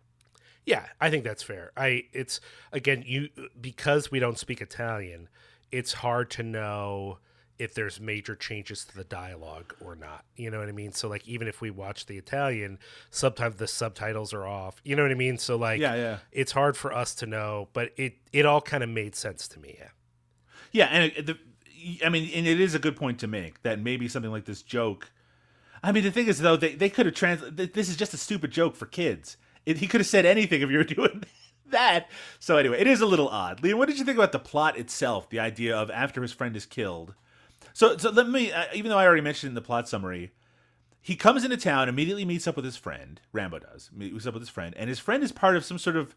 Yeah, I think that's fair. I it's again you because we don't speak Italian, it's hard to know if there's major changes to the dialogue or not. You know what I mean? So like even if we watch the Italian, sometimes the subtitles are off. You know what I mean? So like Yeah, yeah. it's hard for us to know, but it it all kind of made sense to me. Yeah. Yeah, and it, the, I mean, and it is a good point to make that maybe something like this joke. I mean, the thing is though, they they could have translated. This is just a stupid joke for kids. It, he could have said anything if you were doing that. So anyway, it is a little odd. Liam, what did you think about the plot itself? The idea of after his friend is killed. So so let me, uh, even though I already mentioned in the plot summary, he comes into town, immediately meets up with his friend. Rambo does meets up with his friend, and his friend is part of some sort of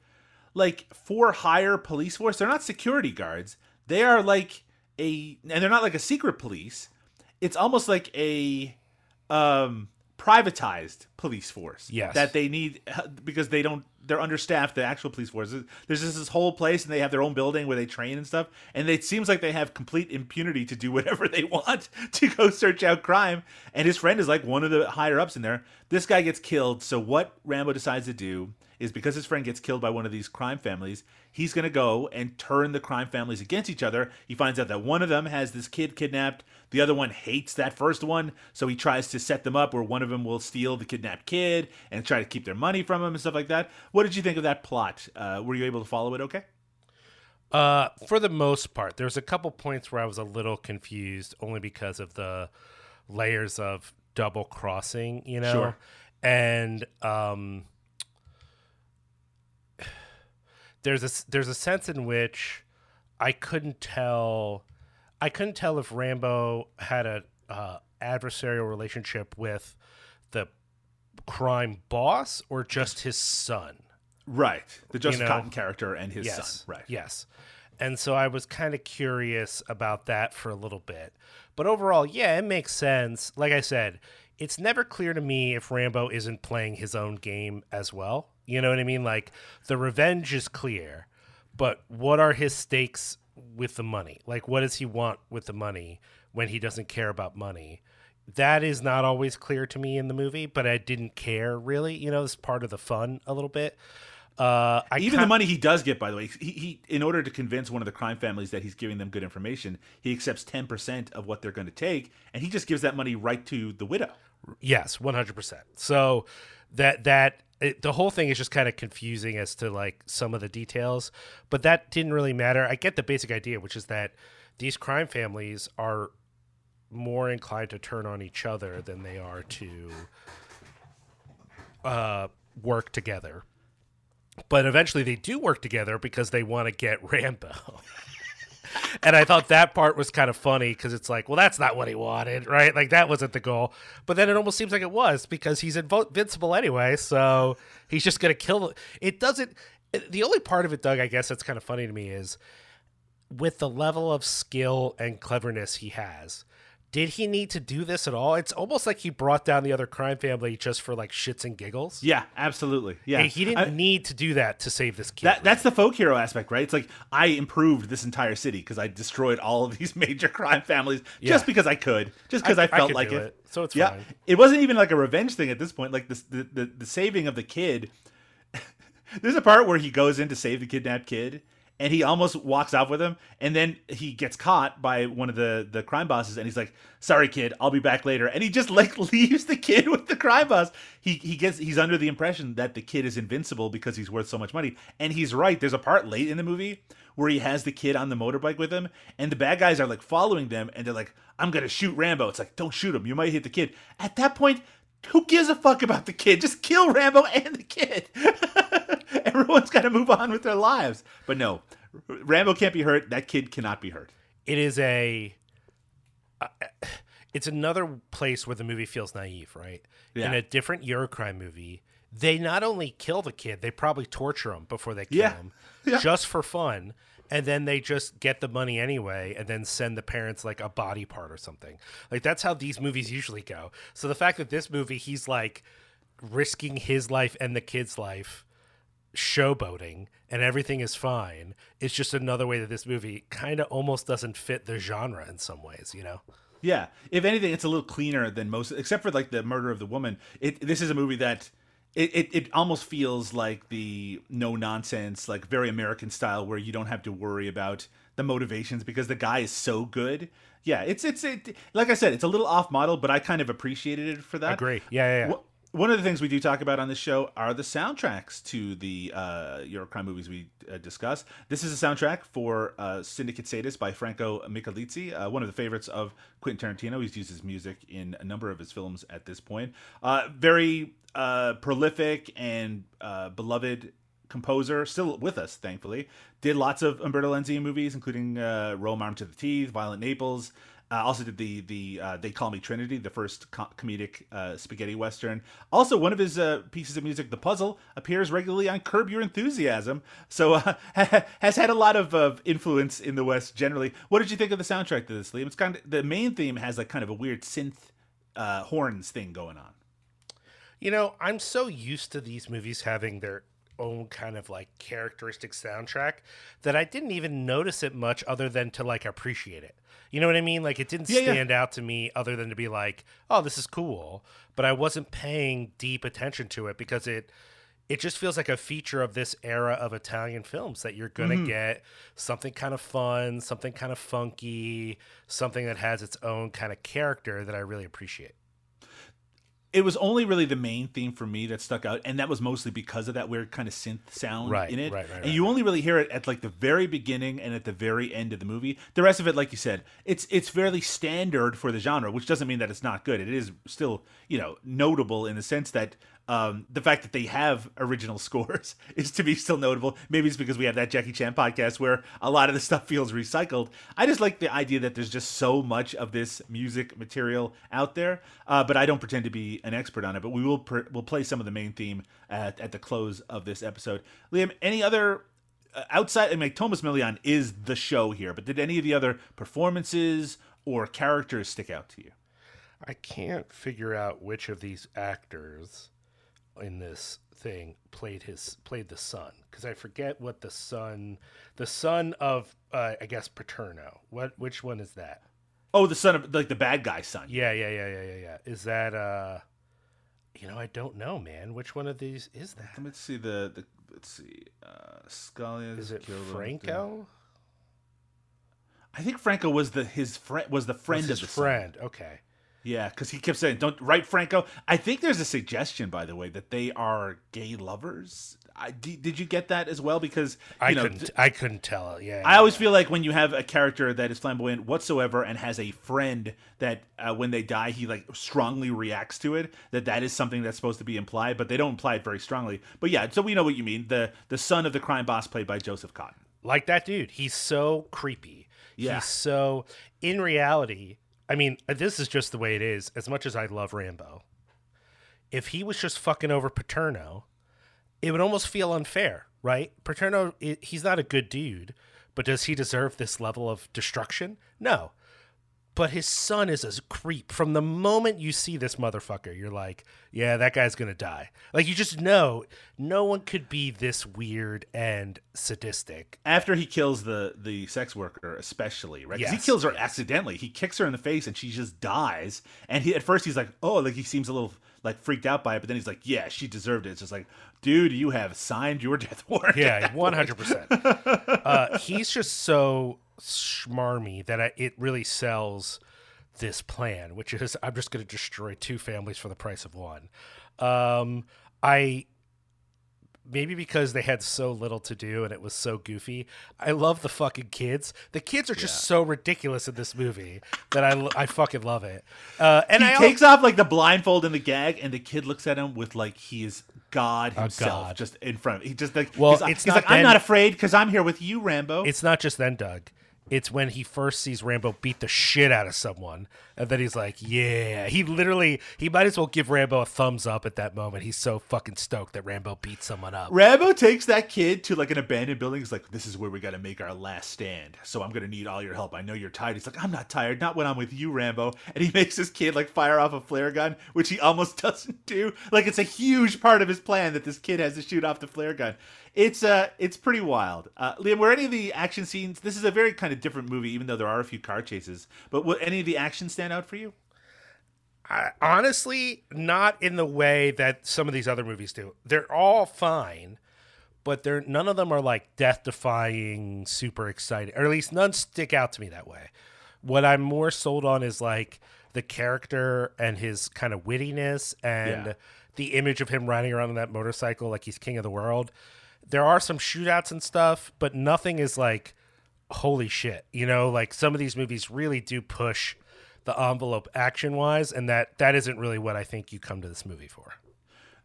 like for hire police force. They're not security guards. They are like a, and they're not like a secret police. It's almost like a um privatized police force. Yes. that they need because they don't. They're understaffed. The actual police force. There's just this whole place, and they have their own building where they train and stuff. And it seems like they have complete impunity to do whatever they want to go search out crime. And his friend is like one of the higher ups in there. This guy gets killed. So what Rambo decides to do is because his friend gets killed by one of these crime families, he's going to go and turn the crime families against each other. He finds out that one of them has this kid kidnapped, the other one hates that first one, so he tries to set them up where one of them will steal the kidnapped kid and try to keep their money from him and stuff like that. What did you think of that plot? Uh, were you able to follow it okay? Uh, for the most part, there's a couple points where I was a little confused, only because of the layers of double crossing, you know, Sure. and um, there's a there's a sense in which I couldn't tell, I couldn't tell if Rambo had a uh, adversarial relationship with the crime boss or just his son. Right. The Joseph know, Cotton character and his yes, son. Right. Yes. And so I was kind of curious about that for a little bit. But overall, yeah, it makes sense. Like I said, it's never clear to me if Rambo isn't playing his own game as well. You know what I mean? Like the revenge is clear, but what are his stakes with the money? Like what does he want with the money when he doesn't care about money? That is not always clear to me in the movie, but I didn't care really. You know, it's part of the fun a little bit. Uh, I Even the money he does get, by the way, he, he in order to convince one of the crime families that he's giving them good information, he accepts ten percent of what they're going to take, and he just gives that money right to the widow. Yes, one hundred percent. So that that it, the whole thing is just kind of confusing as to like some of the details, but that didn't really matter. I get the basic idea, which is that these crime families are more inclined to turn on each other than they are to uh, work together. But eventually, they do work together because they want to get Rambo. And I thought that part was kind of funny because it's like, well, that's not what he wanted, right? Like that wasn't the goal. But then it almost seems like it was because he's invincible anyway, so he's just gonna kill. It doesn't. The only part of it, Doug, I guess that's kind of funny to me is with the level of skill and cleverness he has. Did he need to do this at all? It's almost like he brought down the other crime family just for like shits and giggles. Yeah, absolutely. Yeah, He didn't I- need to do that to save this kid. that that's the folk hero aspect, right? It's like I improved this entire city because I destroyed all of these major crime families Yeah. just because I could, just because I- I, I felt could like it. it, so it's yeah. fine. It wasn't even like a revenge thing at this point. Like this, the the, the saving of the kid. There's a part where he goes in to save the kidnapped kid, and he almost walks off with him, and then he gets caught by one of the the crime bosses, and he's like, "Sorry, kid, I'll be back later," and he just like leaves the kid with the crime boss. He he gets he's under the impression that the kid is invincible because he's worth so much money, and he's right. There's a part late in the movie where he has the kid on the motorbike with him, and the bad guys are like following them, and they're like, "I'm gonna shoot Rambo." It's like, "Don't shoot him, you might hit the kid." At that point. Who gives a fuck about the kid? Just kill Rambo and the kid. Everyone's got to move on with their lives. But no, Rambo can't be hurt. That kid cannot be hurt. it is a uh, it's another place where the movie feels naive right in a different eurocrime movie they not only kill the kid they probably torture him before they kill Yeah. him Yeah. just for fun and then they just get the money anyway and then send the parents like a body part or something like that's how these movies usually go so the fact that this movie he's like risking his life and the kid's life showboating and everything is fine it's just another way that this movie kind of almost doesn't fit the genre in some ways you know Yeah. If anything, it's a little cleaner than most, except for like the murder of the woman. It this is a movie that it, it, it almost feels like the no nonsense, like very American style, where you don't have to worry about the motivations because the guy is so good. Yeah, it's it's it, like I said, it's a little off model, but I kind of appreciated it for that. Agree. Yeah, yeah, yeah. Wh- One of the things we do talk about on this show are the soundtracks to the uh, Eurocrime movies we uh, discuss. This is a soundtrack for uh, Syndicate Sadist by Franco Micalizzi, uh, one of the favorites of Quentin Tarantino. He's used his music in a number of his films at this point. Uh, very uh, prolific and uh, beloved composer, still with us, thankfully. Did lots of Umberto Lenzi movies, including uh, Rome Armed to the Teeth, Violent Naples. Uh, also did the the uh, They Call Me Trinity, the first co- comedic uh, spaghetti western. Also, one of his uh, pieces of music, The Puzzle, appears regularly on Curb Your Enthusiasm. So uh, has had a lot of uh, influence in the West generally. What did you think of the soundtrack to this, Liam? It's kind of the main theme has like kind of a weird synth uh, horns thing going on. You know, I'm so used to these movies having their own kind of like characteristic soundtrack that I didn't even notice it much other than to like appreciate it. You know what I mean? Like it didn't Yeah, yeah. stand out to me other than to be like, "Oh, this is cool," but I wasn't paying deep attention to it because it it just feels like a feature of this era of Italian films that you're going to Mm-hmm. get something kind of fun, something kind of funky, something that has its own kind of character that I really appreciate. It was only really the main theme for me that stuck out, and that was mostly because of that weird kind of synth sound Right, in it. right, right, and you only really hear it at like the very beginning and at the very end of the movie. The rest of it, like you said, it's it's fairly standard for the genre, which doesn't mean that it's not good. It is still you know notable in the sense that um, the fact that they have original scores is to be still notable. Maybe it's because we have that Jackie Chan podcast where a lot of the stuff feels recycled. I just like the idea that there's just so much of this music material out there, uh, but I don't pretend to be an expert on it. But we will pr- we'll play some of the main theme at, at the close of this episode. Liam, any other uh, outside? I mean, Tomas Milian is the show here, but did any of the other performances or characters stick out to you? I can't figure out which of these actors in this thing played his played the son because I forget what the son the son of uh, I guess Paterno. What which one is that? Oh, the son of like the bad guy's son. Yeah, yeah, yeah, yeah, yeah, yeah. Is that uh you know, I don't know, man. Which one of these is that? Let's see the, the let's see. Uh Scalia Is it Franco? I think Franco was the his friend was the friend Was of his the son. friend. Okay. Yeah, because he kept saying, "Don't right, Franco." I think there's a suggestion, by the way, that they are gay lovers. I, did, did you get that as well? Because you I know, couldn't I couldn't tell. Yeah. I always yeah. feel like when you have a character that is flamboyant whatsoever and has a friend that uh, when they die he like strongly reacts to it, that that is something that's supposed to be implied, but they don't imply it very strongly. But yeah, so we know what you mean. The the son of the crime boss played by Joseph Cotton. like that dude. He's so creepy. Yeah. He's so in reality. I mean, uh, this is just the way it is. As much as I love Rambo, if he was just fucking over Paterno, it would almost feel unfair, right? Paterno, he's not a good dude, but does he deserve this level of destruction? No. But his son is a creep. From the moment you see this motherfucker, you're like, yeah, that guy's gonna die. Like you just know no one could be this weird and sadistic. After he kills the the sex worker especially right? 'Cause he Yes, kills her accidentally. He kicks her in the face and she just dies. And he at first he's like oh like he seems a little like freaked out by it but then he's like yeah she deserved it. It's just like dude you have signed your death warrant. Yeah, one hundred percent. Uh, He's just so schmarmy that I, it really sells this plan, which is I'm just going to destroy two families for the price of one. Um, I maybe because they had so little to do and it was so goofy. I love the fucking kids. The kids are just so ridiculous in this movie that I, I fucking love it. Uh, and he I takes off like the blindfold and the gag and the kid looks at him with like he is god himself god. just in front of him he just like Well, he's, it's he's not like i'm not afraid because i'm here with you rambo It's not just then, Doug. It's when he first sees Rambo beat the shit out of someone, and then he's like, "Yeah." He literally, he might as well give Rambo a thumbs up at that moment. He's so fucking stoked that Rambo beat someone up. Rambo takes that kid to like an abandoned building. He's like, "This is where we got to make our last stand. So I'm gonna need all your help. I know you're tired." He's like, "I'm not tired. Not when I'm with you, Rambo." And he makes this kid like fire off a flare gun, which he almost doesn't do. Like it's a huge part of his plan that this kid has to shoot off the flare gun. It's uh, it's pretty wild. Uh, Liam, were any of the action scenes? This is a very kind of different movie, even though there are a few car chases. But will any of the action stand out for you? I, honestly, not in the way that some of these other movies do. They're all fine, but they're none of them are like death-defying, super exciting, or at least none stick out to me that way. What I'm more sold on is like the character and his kind of wittiness and Yeah. the image of him riding around on that motorcycle like he's king of the world. There are some shootouts and stuff, but nothing is like holy shit. You know, like some of these movies really do push the envelope action wise, and that that isn't really what I think you come to this movie for.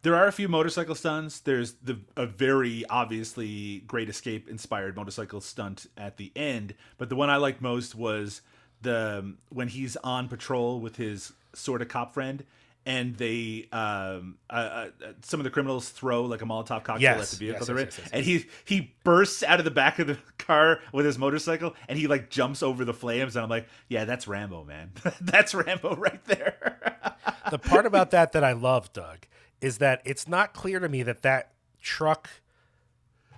There are a few motorcycle stunts. There's the a very obviously Great Escape inspired motorcycle stunt at the end, but the one I liked most was the when he's on patrol with his sort of cop friend, and they um uh, uh, some of the criminals throw like a Molotov cocktail Yes, at the vehicle. Yes, they're yes, in, and he he bursts out of the back of the car with his motorcycle, and he like jumps over the flames, and I'm like, yeah, that's Rambo, man, that's Rambo right there. The part about that that I love, Doug, is that it's not clear to me that that truck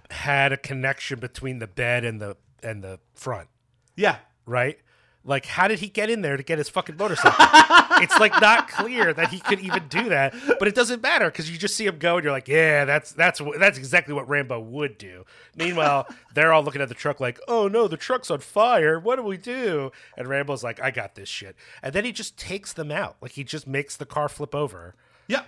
had a connection between the bed and the and the front, yeah, right? Like, how did he get in there to get his fucking motorcycle? it's like not clear that he could even do that, but it doesn't matter because you just see him go and you're like, yeah, that's that's that's exactly what Rambo would do. Meanwhile, they're all looking at the truck like, oh no, the truck's on fire. What do we do? And Rambo's like, I got this shit. And then he just takes them out. Like he just makes the car flip over. Yeah.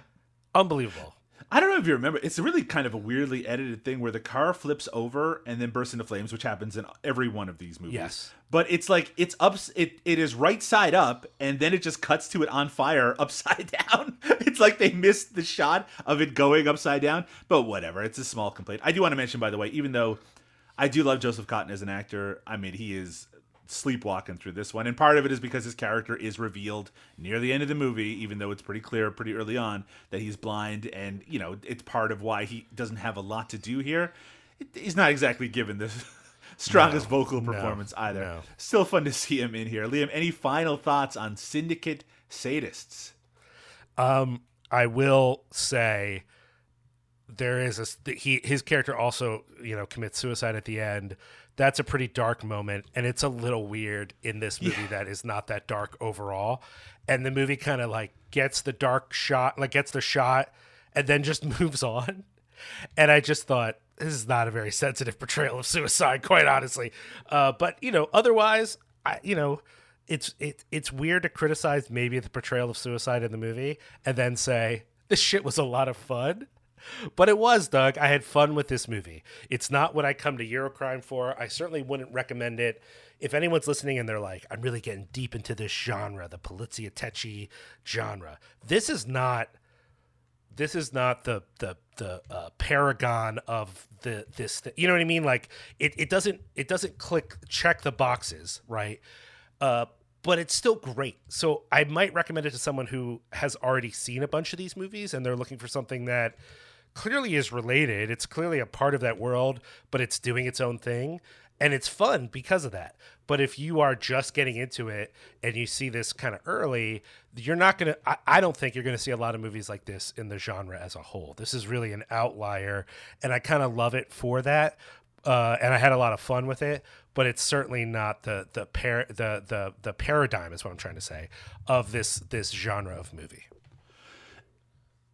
Unbelievable. I don't know if you remember. It's a really kind of a weirdly edited thing where the car flips over and then bursts into flames, which happens in every one of these movies. Yes. But it's like it's up. It it is right side up, and then it just cuts to it on fire upside down. It's like they missed the shot of it going upside down. But whatever. It's a small complaint. I do want to mention, by the way, even though I do love Joseph Cotton as an actor, I mean he is sleepwalking through this one. And part of it is because his character is revealed near the end of the movie, even though it's pretty clear pretty early on that he's blind. And, you know, it's part of why he doesn't have a lot to do here. It, he's not exactly given the strongest No, vocal no, performance either. no. Still fun to see him in here. Liam, any final thoughts on Syndicate Sadists? Um, I will say there is a he his character also you know commits suicide at the end. That's a pretty dark moment, and it's a little weird in this movie that is not that dark overall. And the movie kind of like gets the dark shot, like gets the shot, and then just moves on. And I just thought this is not a very sensitive portrayal of suicide, quite honestly. Uh, but you know, otherwise, I you know, it's it, it's weird to criticize maybe the portrayal of suicide in the movie and then say this shit was a lot of fun. But it was, Doug. I had fun with this movie. It's not what I come to Eurocrime for. I certainly wouldn't recommend it. If anyone's listening and they're like, I'm really getting deep into this genre, the Poliziotteschi genre, this is not this is not the the the uh, paragon of the this th- you know what i mean like it, it doesn't it doesn't click check the boxes right uh but it's still great so i might recommend it to someone who has already seen a bunch of these movies and they're looking for something that clearly is related it's clearly a part of that world but it's doing its own thing and it's fun because of that. But if you are just getting into it and you see this kind of early, you're not going to, I don't think you're going to see a lot of movies like this in the genre as a whole. This is really an outlier, and I kind of love it for that. Uh, and I had a lot of fun with it, but it's certainly not the the par- the the the paradigm is what I'm trying to say of this this genre of movie.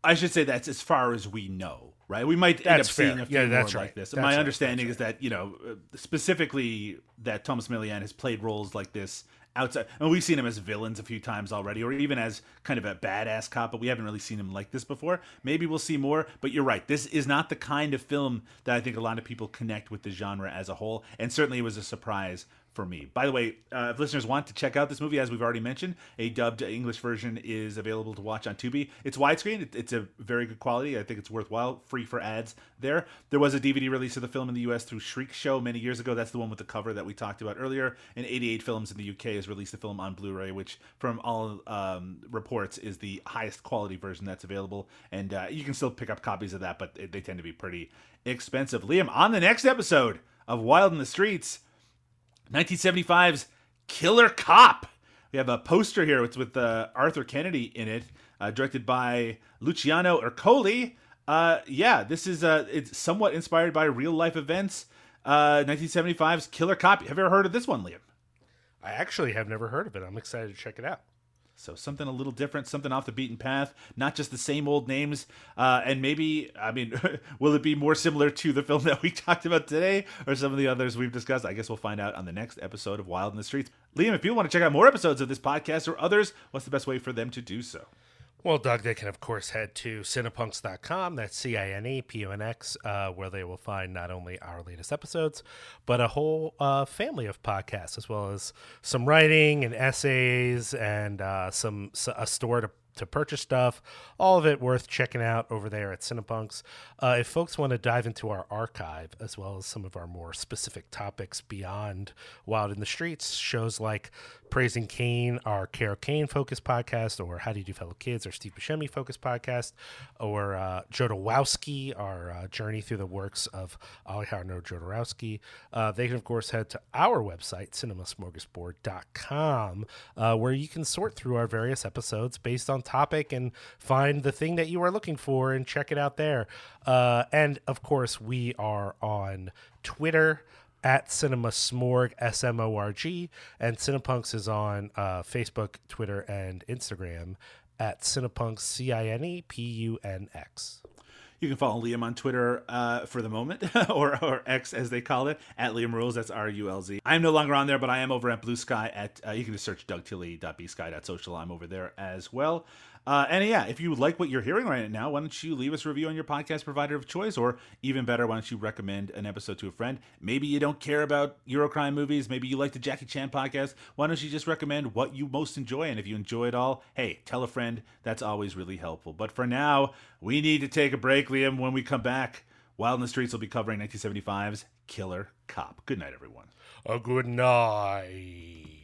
I should say that's as far as we know, right? We might end That's up seeing a few Yeah, more that's like this. That's My right. understanding That's is that you know uh, specifically that Tomas Milian has played roles like this outside, and we've seen him as villains a few times already, or even as kind of a badass cop, but we haven't really seen him like this before. Maybe we'll see more, but you're right. This is not the kind of film that I think a lot of people connect with the genre as a whole, and certainly it was a surprise for me. By the way, uh, if listeners want to check out this movie, as we've already mentioned, a dubbed English version is available to watch on Tubi. It's widescreen. It, it's a very good quality. I think it's worthwhile. Free for ads there. There was a DVD release of the film in the U.S. through Shriek Show many years ago. That's the one with the cover that we talked about earlier. And 88 Films in the UK has released the film on Blu-ray, which, from all um, reports, is the highest quality version that's available. And uh, you can still pick up copies of that, but they tend to be pretty expensive. Liam, on the next episode of Wild in the Streets. 1975's Killer Cop. We have a poster here. It's with uh, Arthur Kennedy in it, uh, directed by Luciano Ercoli. Uh, yeah, this is uh, it's somewhat inspired by real life events. Uh, 1975's Killer Cop. Have you ever heard of this one, Liam? I actually have never heard of it. I'm excited to check it out. So something a little different, something off the beaten path, not just the same old names. Uh, and maybe, I mean, will it be more similar to the film that we talked about today or some of the others we've discussed? I guess we'll find out on the next episode of Wild in the Streets. Liam, if you want to check out more episodes of this podcast or others, what's the best way for them to do so? Well, Doug, they can, of course, head to cinepunx.com. That's C I N E P U N X, uh, where they will find not only our latest episodes, but a whole uh, family of podcasts, as well as some writing and essays and uh, some a store to to purchase stuff. All of it worth checking out over there at Cinepunx. Uh, if folks want to dive into our archive as well as some of our more specific topics beyond Wild in the Streets, shows like Praising Kane, our Carol Kane focused podcast, or How Do You Do Fellow Kids, our Steve Buscemi focused podcast, or uh, Jodorowsky, our uh, journey through the works of Alejandro Jodorowsky. Uh, they can, of course, head to our website, cinemasmorgasbord.com, uh, where you can sort through our various episodes based on topic and find the thing that you are looking for and check it out there. Uh, and of course, we are on Twitter at Cinema Smorg, S M O R G, and Cinepunx is on uh, Facebook, Twitter, and Instagram at Cinepunx, C I N E P U N X. You can follow Liam on Twitter uh, for the moment, or, or X as they call it, at Liam Rulz. That's R U L Z. I'm no longer on there, but I am over at Blue Sky. At uh, you can just search dougtilly.bsky.social. I'm over there as well. Uh, and yeah, if you like what you're hearing right now, why don't you leave us a review on your podcast provider of choice, or even better, why don't you recommend an episode to a friend? Maybe you don't care about Eurocrime movies. Maybe you like the Jackie Chan podcast. Why don't you just recommend what you most enjoy? And if you enjoy it all, hey, tell a friend. That's always really helpful. But for now, we need to take a break, Liam. When we come back, Wild in the Streets will be covering 1975's Killer Cop. Good night, everyone. A good night.